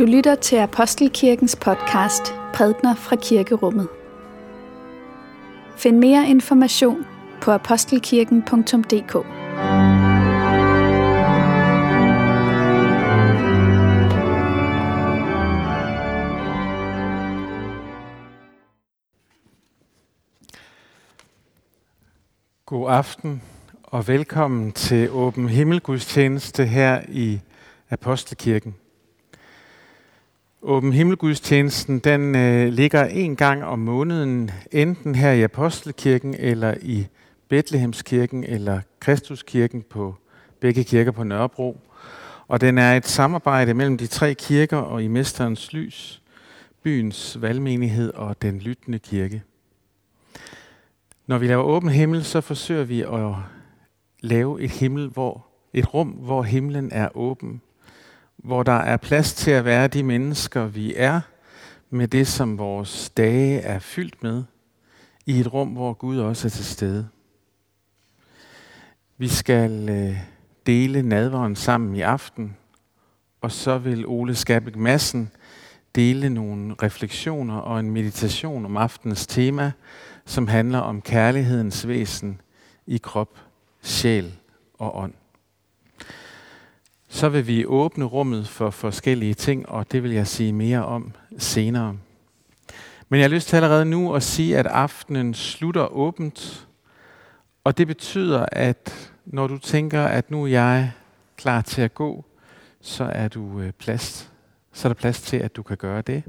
Du lytter til Apostelkirkens podcast Prædner fra Kirkerummet. Find mere information på apostelkirken.dk. God aften og velkommen til Åben Himmelgudstjeneste her i Apostelkirken. Åben Himmelgudstjenesten den øh, ligger en gang om måneden, enten her i Apostelkirken eller i Bethlehemskirken, eller Kristuskirken på begge kirker på Nørrebro. Og den er et samarbejde mellem de tre kirker og i Mesterens Lys, byens valgmenighed og den lyttende kirke. Når vi laver åben himmel, så forsøger vi at lave et himmel, hvor et rum, hvor himlen er åben, hvor der er plads til at være de mennesker, vi er, med det, som vores dage er fyldt med, i et rum, hvor Gud også er til stede. Vi skal øh, dele nadveren sammen i aften, og så vil Ole Skabek Madsen dele nogle refleksioner og en meditation om aftenens tema, som handler om kærlighedens væsen i krop, sjæl og ånd. Så vil vi åbne rummet for forskellige ting, og det vil jeg sige mere om senere. Men jeg har lyst til allerede nu at sige, at aftenen slutter åbent, og det betyder, at når du tænker, at nu er jeg klar til at gå, så er du øh, plads. Så er der plads til, at du kan gøre det.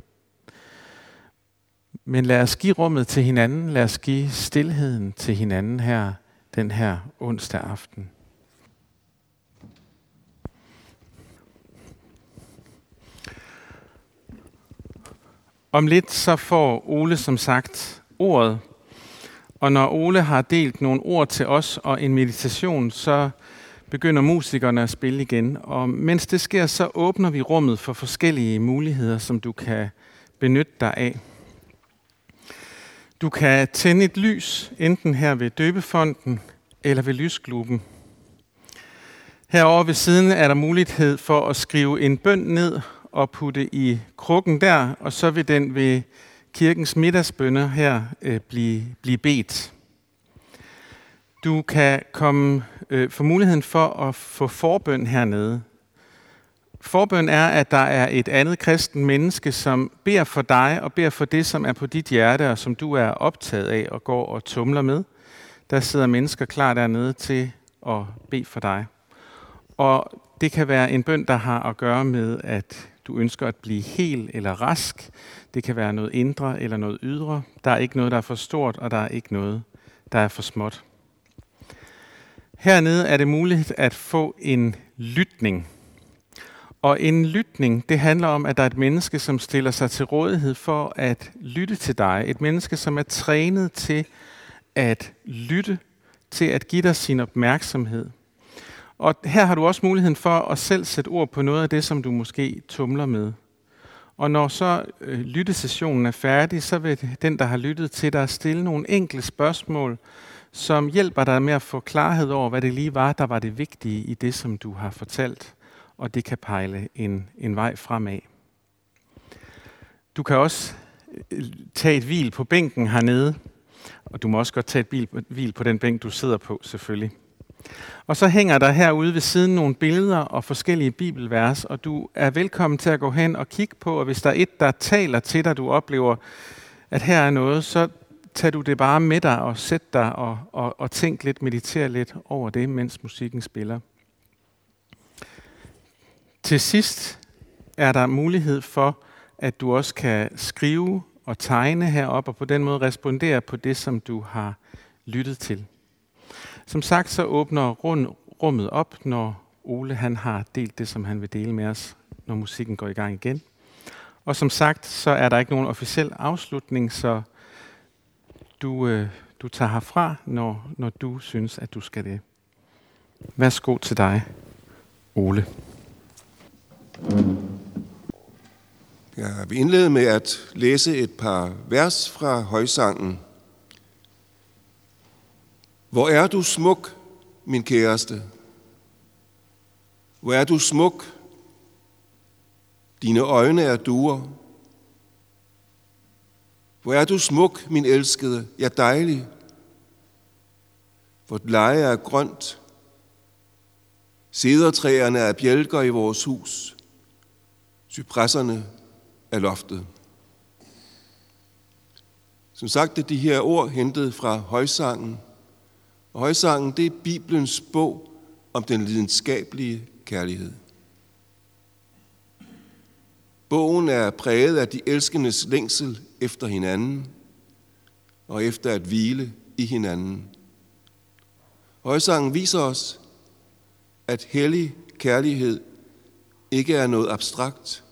Men lad os give rummet til hinanden. Lad os give stillheden til hinanden her den her onsdag aften. Om lidt så får Ole som sagt ordet, og når Ole har delt nogle ord til os og en meditation, så begynder musikerne at spille igen. Og mens det sker, så åbner vi rummet for forskellige muligheder, som du kan benytte dig af. Du kan tænde et lys, enten her ved døbefonden eller ved lysgluben. Herover ved siden er der mulighed for at skrive en bøn ned og putte i krukken der, og så vil den ved kirkens middagsbønner her øh, blive, blive bedt. Du kan komme øh, for muligheden for at få forbøn hernede. Forbøn er, at der er et andet kristen menneske, som beder for dig og beder for det, som er på dit hjerte, og som du er optaget af og går og tumler med. Der sidder mennesker klar dernede til at bede for dig. Og det kan være en bøn, der har at gøre med, at du ønsker at blive hel eller rask. Det kan være noget indre eller noget ydre. Der er ikke noget, der er for stort, og der er ikke noget, der er for småt. Hernede er det muligt at få en lytning. Og en lytning, det handler om, at der er et menneske, som stiller sig til rådighed for at lytte til dig. Et menneske, som er trænet til at lytte, til at give dig sin opmærksomhed. Og her har du også muligheden for at selv sætte ord på noget af det, som du måske tumler med. Og når så øh, lyttesessionen er færdig, så vil den, der har lyttet til dig, stille nogle enkle spørgsmål, som hjælper dig med at få klarhed over, hvad det lige var, der var det vigtige i det, som du har fortalt. Og det kan pejle en, en vej fremad. Du kan også øh, tage et hvil på bænken hernede, og du må også godt tage et hvil på den bænk, du sidder på selvfølgelig. Og så hænger der herude ved siden nogle billeder og forskellige bibelvers, og du er velkommen til at gå hen og kigge på, og hvis der er et, der taler til dig, du oplever, at her er noget, så tag du det bare med dig og sæt dig og, og, og tænk lidt, mediter lidt over det, mens musikken spiller. Til sidst er der mulighed for, at du også kan skrive og tegne herop, og på den måde respondere på det, som du har lyttet til. Som sagt, så åbner rummet op, når Ole han har delt det, som han vil dele med os, når musikken går i gang igen. Og som sagt, så er der ikke nogen officiel afslutning, så du, øh, du tager herfra, når, når du synes, at du skal det. Værsgo til dig, Ole. Jeg vil indlede med at læse et par vers fra højsangen hvor er du smuk, min kæreste. Hvor er du smuk. Dine øjne er duer. Hvor er du smuk, min elskede, ja dejlig. Vort leje er grønt. Sedertræerne er bjælker i vores hus. Cypresserne er loftet. Som sagt er de her ord hentet fra højsangen. Og højsangen, det er Bibelens bog om den lidenskabelige kærlighed. Bogen er præget af de elskendes længsel efter hinanden og efter at hvile i hinanden. Højsangen viser os, at hellig kærlighed ikke er noget abstrakt.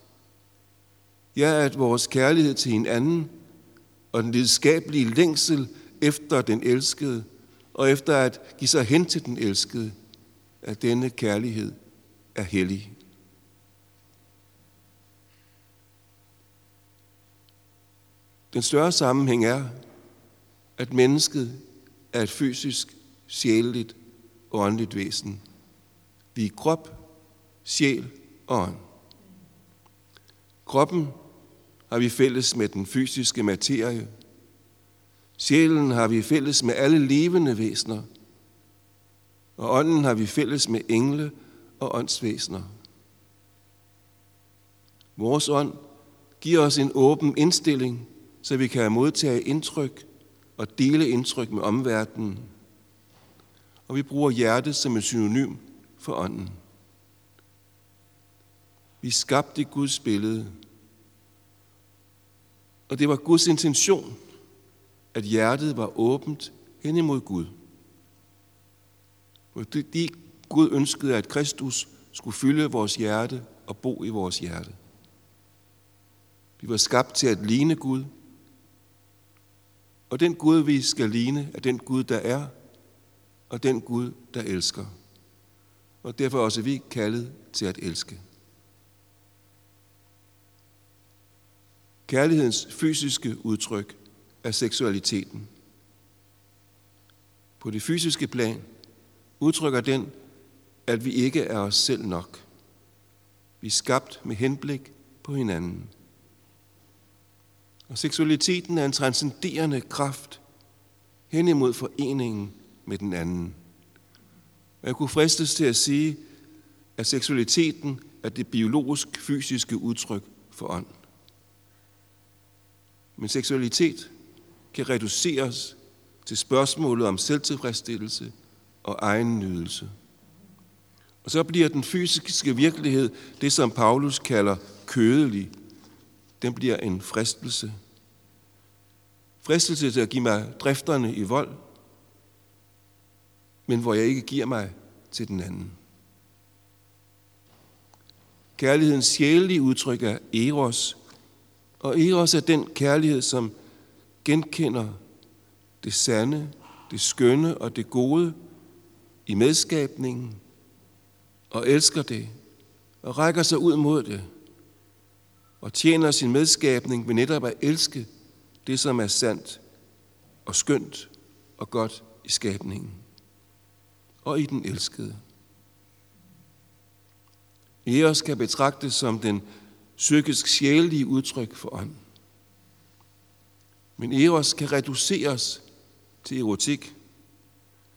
Ja, at vores kærlighed til hinanden og den lidenskabelige længsel efter den elskede og efter at give sig hen til den elskede, at denne kærlighed er hellig. Den større sammenhæng er, at mennesket er et fysisk, sjæleligt og åndeligt væsen. Vi er krop, sjæl og ånd. Kroppen har vi fælles med den fysiske materie. Sjælen har vi fælles med alle levende væsener. Og ånden har vi fælles med engle og åndsvæsener. Vores ånd giver os en åben indstilling så vi kan modtage indtryk og dele indtryk med omverdenen. Og vi bruger hjertet som et synonym for ånden. Vi skabte Guds billede. Og det var Guds intention, at hjertet var åbent hen imod Gud. Fordi Gud ønskede, at Kristus skulle fylde vores hjerte og bo i vores hjerte. Vi var skabt til at ligne Gud, og den Gud, vi skal ligne, er den Gud, der er, og den Gud, der elsker. Og derfor er også vi kaldet til at elske. Kærlighedens fysiske udtryk er seksualiteten. På det fysiske plan udtrykker den, at vi ikke er os selv nok. Vi er skabt med henblik på hinanden. Og seksualiteten er en transcenderende kraft hen imod foreningen med den anden. Og jeg kunne fristes til at sige, at seksualiteten er det biologisk-fysiske udtryk for ånd. Men seksualitet kan reduceres til spørgsmålet om selvtilfredsstillelse og egen nydelse. Og så bliver den fysiske virkelighed det, som Paulus kalder kødelig, den bliver en fristelse. Fristelse til at give mig drifterne i vold, men hvor jeg ikke giver mig til den anden. Kærlighedens sjælelige udtryk er eros, og eros er den kærlighed, som genkender det sande, det skønne og det gode i medskabningen, og elsker det, og rækker sig ud mod det og tjener sin medskabning ved netop at elske det, som er sandt og skønt og godt i skabningen og i den elskede. Eros kan betragtes som den psykisk sjælelige udtryk for ånden. Men Eros kan reduceres til erotik,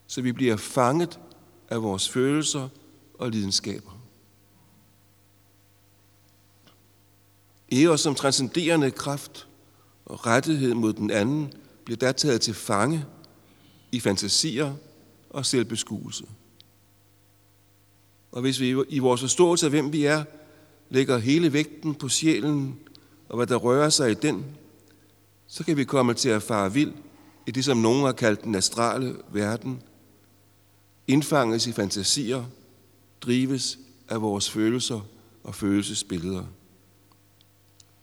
så vi bliver fanget af vores følelser og lidenskaber. Eros som transcenderende kraft og rettighed mod den anden bliver der taget til fange i fantasier og selvbeskuelse. Og hvis vi i vores forståelse af, hvem vi er, lægger hele vægten på sjælen og hvad der rører sig i den, så kan vi komme til at fare vild i det, som nogen har kaldt den astrale verden, indfanges i fantasier, drives af vores følelser og følelsesbilleder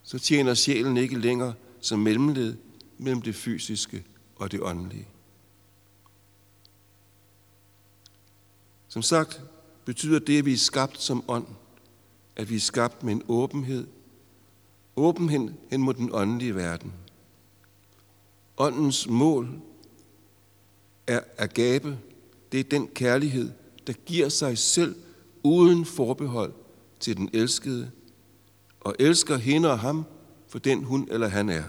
så tjener sjælen ikke længere som mellemled mellem det fysiske og det åndelige. Som sagt betyder det, at vi er skabt som ånd, at vi er skabt med en åbenhed, åbenhed hen mod den åndelige verden. Åndens mål er agape, det er den kærlighed, der giver sig selv uden forbehold til den elskede, og elsker hende og ham for den hun eller han er.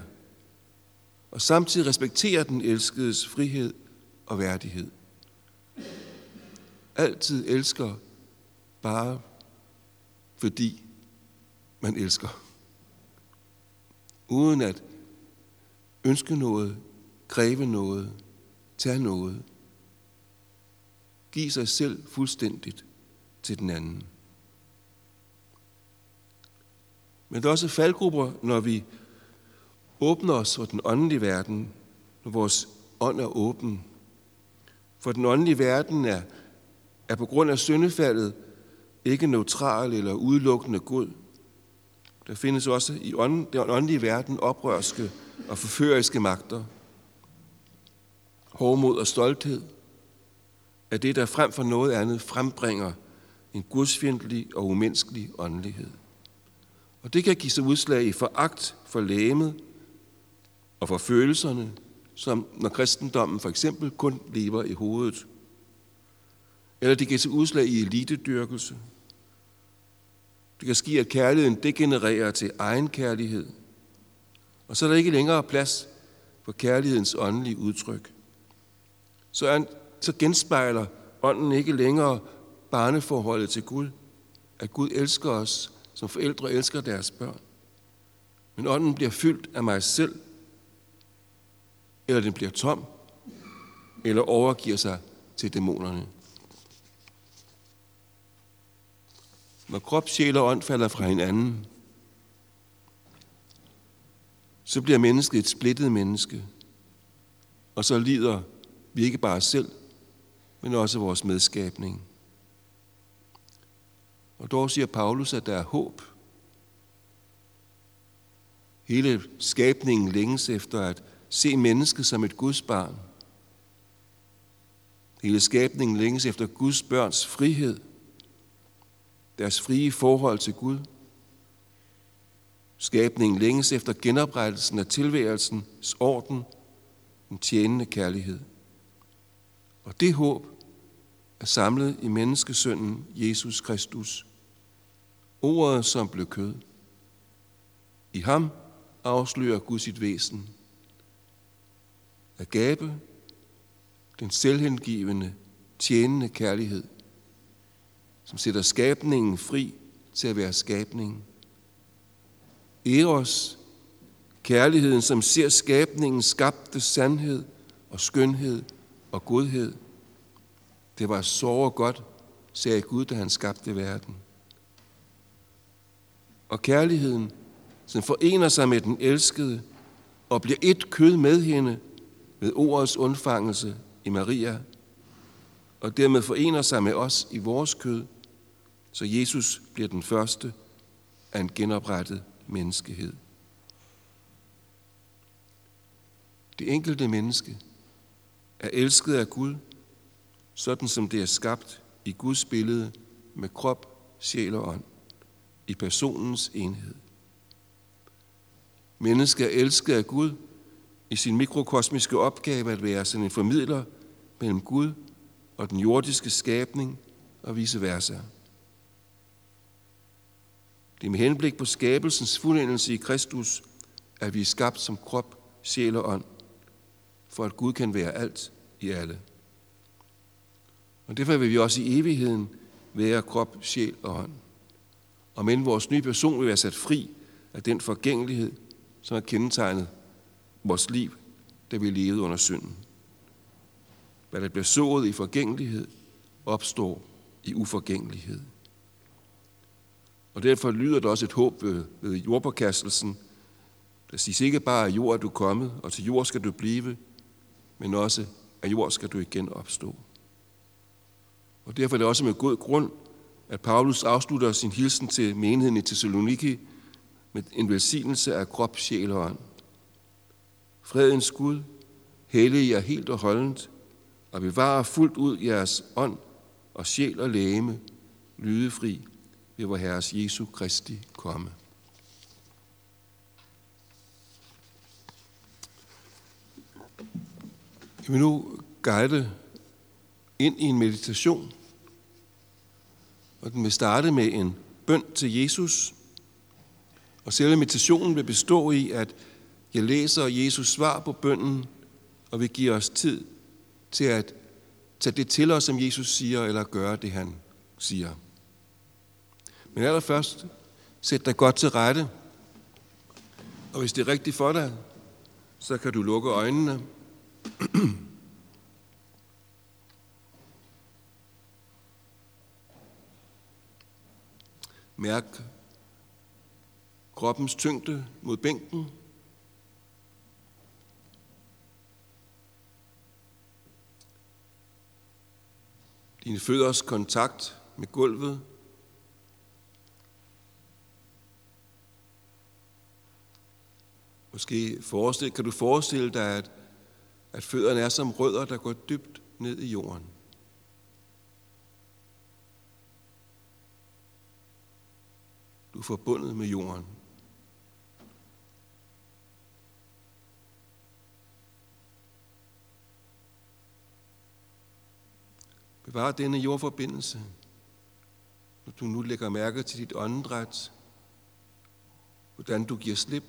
Og samtidig respekterer den elskedes frihed og værdighed. Altid elsker bare fordi man elsker. Uden at ønske noget, kræve noget, tage noget. Giv sig selv fuldstændigt til den anden. Men der er også faldgrupper, når vi åbner os for den åndelige verden, når vores ånd er åben. For den åndelige verden er, er på grund af syndefaldet ikke neutral eller udelukkende god. Der findes også i ånd, den åndelige verden oprørske og forføriske magter. Hårdmod og stolthed er det, der frem for noget andet frembringer en gudsfjendtlig og umenneskelig åndelighed. Og det kan give sig udslag i foragt for lægemet og for følelserne, som når kristendommen for eksempel kun lever i hovedet. Eller det kan sig udslag i elitedyrkelse. Det kan ske, at kærligheden degenererer til egen kærlighed. Og så er der ikke længere plads for kærlighedens åndelige udtryk. Så, er, så genspejler ånden ikke længere barneforholdet til Gud. At Gud elsker os som forældre elsker deres børn. Men ånden bliver fyldt af mig selv, eller den bliver tom, eller overgiver sig til dæmonerne. Når krop, sjæl og ånd falder fra hinanden, så bliver mennesket et splittet menneske, og så lider vi ikke bare selv, men også vores medskabning. Og dog siger Paulus, at der er håb. Hele skabningen længes efter at se mennesket som et Guds barn. Hele skabningen længes efter Guds børns frihed, deres frie forhold til Gud. Skabningen længes efter genoprettelsen af tilværelsens orden, en tjenende kærlighed. Og det håb er samlet i menneskesønnen Jesus Kristus, ordet som blev kød. I ham afslører Gud sit væsen. Agape, den selvhengivende, tjenende kærlighed, som sætter skabningen fri til at være skabningen. Eros, kærligheden, som ser skabningen skabte sandhed og skønhed og godhed. Det var så godt, sagde Gud, da han skabte verden og kærligheden, som forener sig med den elskede og bliver et kød med hende ved ordets undfangelse i Maria, og dermed forener sig med os i vores kød, så Jesus bliver den første af en genoprettet menneskehed. Det enkelte menneske er elsket af Gud, sådan som det er skabt i Guds billede med krop, sjæl og ånd i personens enhed. Mennesket er elsket af Gud i sin mikrokosmiske opgave at være sådan en formidler mellem Gud og den jordiske skabning og vice versa. Det er med henblik på skabelsens fuldendelse i Kristus, at vi er skabt som krop, sjæl og ånd, for at Gud kan være alt i alle. Og derfor vil vi også i evigheden være krop, sjæl og ånd og men vores nye person vil være sat fri af den forgængelighed, som har kendetegnet vores liv, da vi levede under synden. Hvad der bliver sået i forgængelighed, opstår i uforgængelighed. Og derfor lyder der også et håb ved, ved jordpåkastelsen. Der siges ikke bare, at jord er du kommet, og til jord skal du blive, men også, at jord skal du igen opstå. Og derfor er det også med god grund, at Paulus afslutter sin hilsen til menigheden i Thessaloniki med en velsignelse af krop, sjæl og ånd. Fredens Gud, hellige jer helt og holdent, og bevarer fuldt ud jeres ånd og sjæl og læme, lydefri ved vor Herres Jesu Kristi komme. Jeg vil nu guide ind i en meditation, og den vil starte med en bøn til Jesus, Og selve meditationen vil bestå i, at jeg læser Jesus svar på bønden, og vil give os tid til at tage det til os, som Jesus siger, eller gøre det, han siger. Men allerførst, sæt dig godt til rette. Og hvis det er rigtigt for dig, så kan du lukke øjnene. Mærk kroppens tyngde mod bænken. Dine fødders kontakt med gulvet. Måske forestil, kan du forestille dig, at, at fødderne er som rødder, der går dybt ned i jorden. Du er forbundet med jorden. Bevar denne jordforbindelse, når du nu lægger mærke til dit åndedræt, hvordan du giver slip,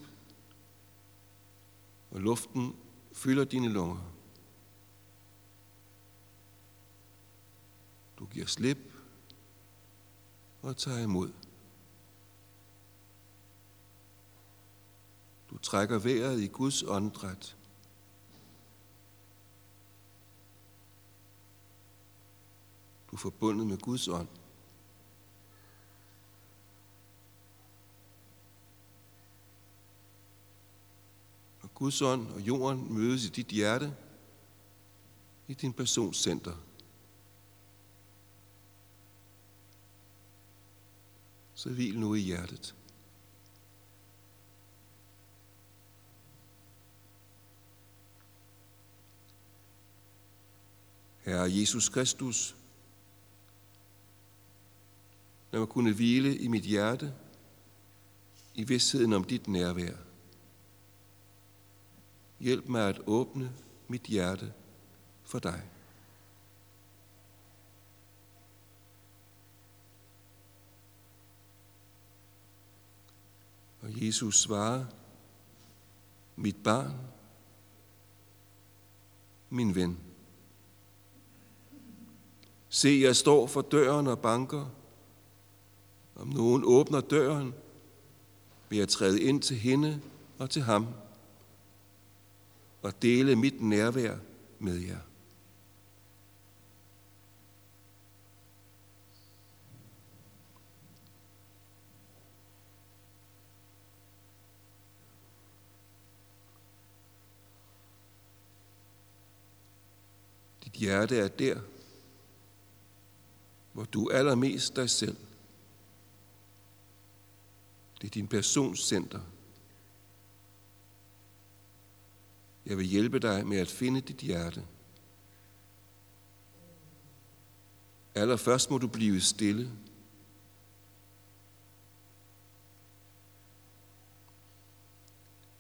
og luften fylder dine lunger. Du giver slip og tager imod. Du trækker vejret i Guds åndedræt. Du er forbundet med Guds ånd. Guds ånd og jorden mødes i dit hjerte, i din personscenter. Så hvil nu i hjertet. Herre Jesus Kristus, Lad mig kunne hvile i mit hjerte, i vidsheden om dit nærvær. Hjælp mig at åbne mit hjerte for dig. Og Jesus svarer, mit barn, min ven. Se, jeg står for døren og banker. Om nogen åbner døren, vil jeg træde ind til hende og til ham og dele mit nærvær med jer. Dit hjerte er der, hvor du er allermest dig selv. Det er din personscenter. Jeg vil hjælpe dig med at finde dit hjerte. Allerførst må du blive stille.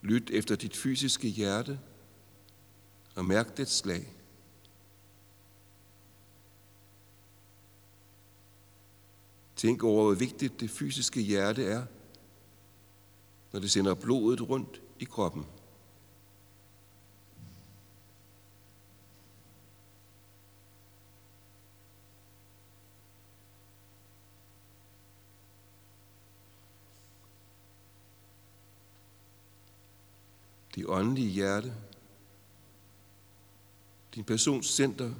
Lyt efter dit fysiske hjerte og mærk dets slag. Tænk over, hvor vigtigt det fysiske hjerte er – når det sender blodet rundt i kroppen. Det åndelige hjerte, din persons center,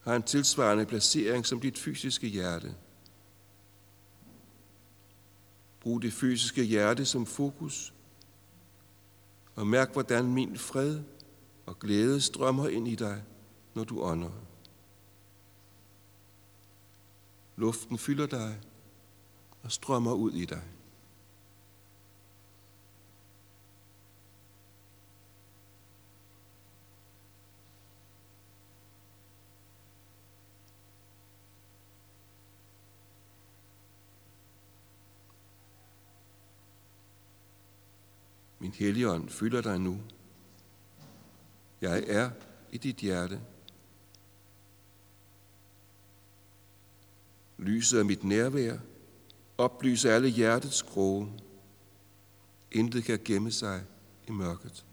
har en tilsvarende placering som dit fysiske hjerte – Brug det fysiske hjerte som fokus. Og mærk, hvordan min fred og glæde strømmer ind i dig, når du ånder. Luften fylder dig og strømmer ud i dig. Min helligånd fylder dig nu. Jeg er i dit hjerte. Lyset af mit nærvær oplyser alle hjertets kroge. Intet kan gemme sig i mørket.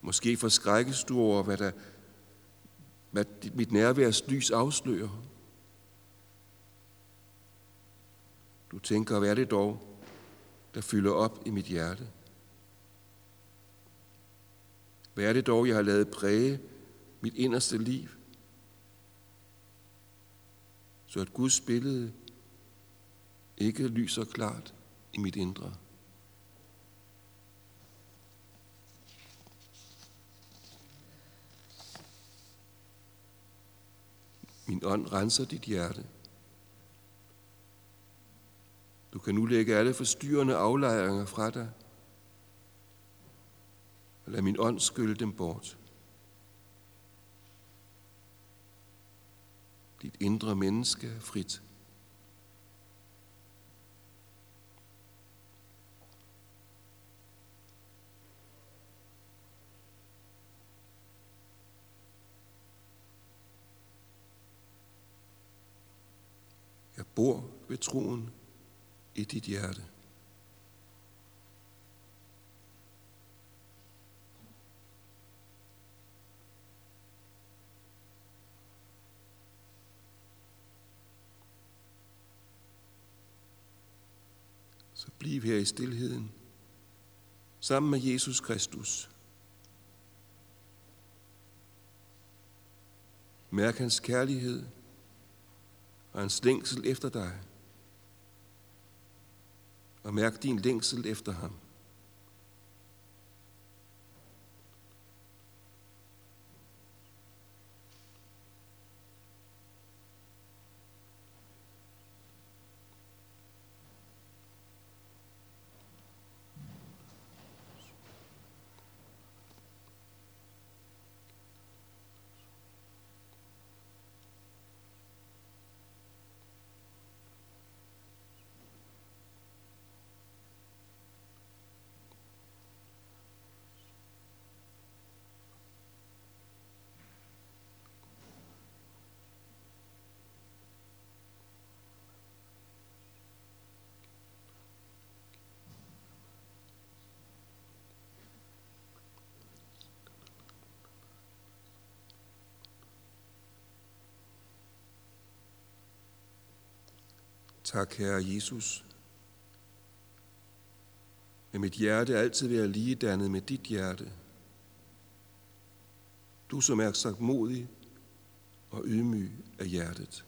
Måske forskrækkes du over, hvad, der, hvad mit nærværs lys afslører. Du tænker, hvad er det dog, der fylder op i mit hjerte? Hvad er det dog, jeg har lavet præge mit inderste liv? Så at Guds billede ikke lyser klart i mit indre. Min ånd renser dit hjerte. Du kan nu lægge alle forstyrrende aflejringer fra dig, og lad min ånd skylle dem bort. Dit indre menneske er frit. Jeg bor ved troen i dit hjerte. Så bliv her i stilheden, sammen med Jesus Kristus. Mærk hans kærlighed og hans længsel efter dig. Og mærk din længsel efter ham. Tak, Herre Jesus. Med mit hjerte altid være lige dannet med dit hjerte. Du som er sagt modig og ydmyg af hjertet.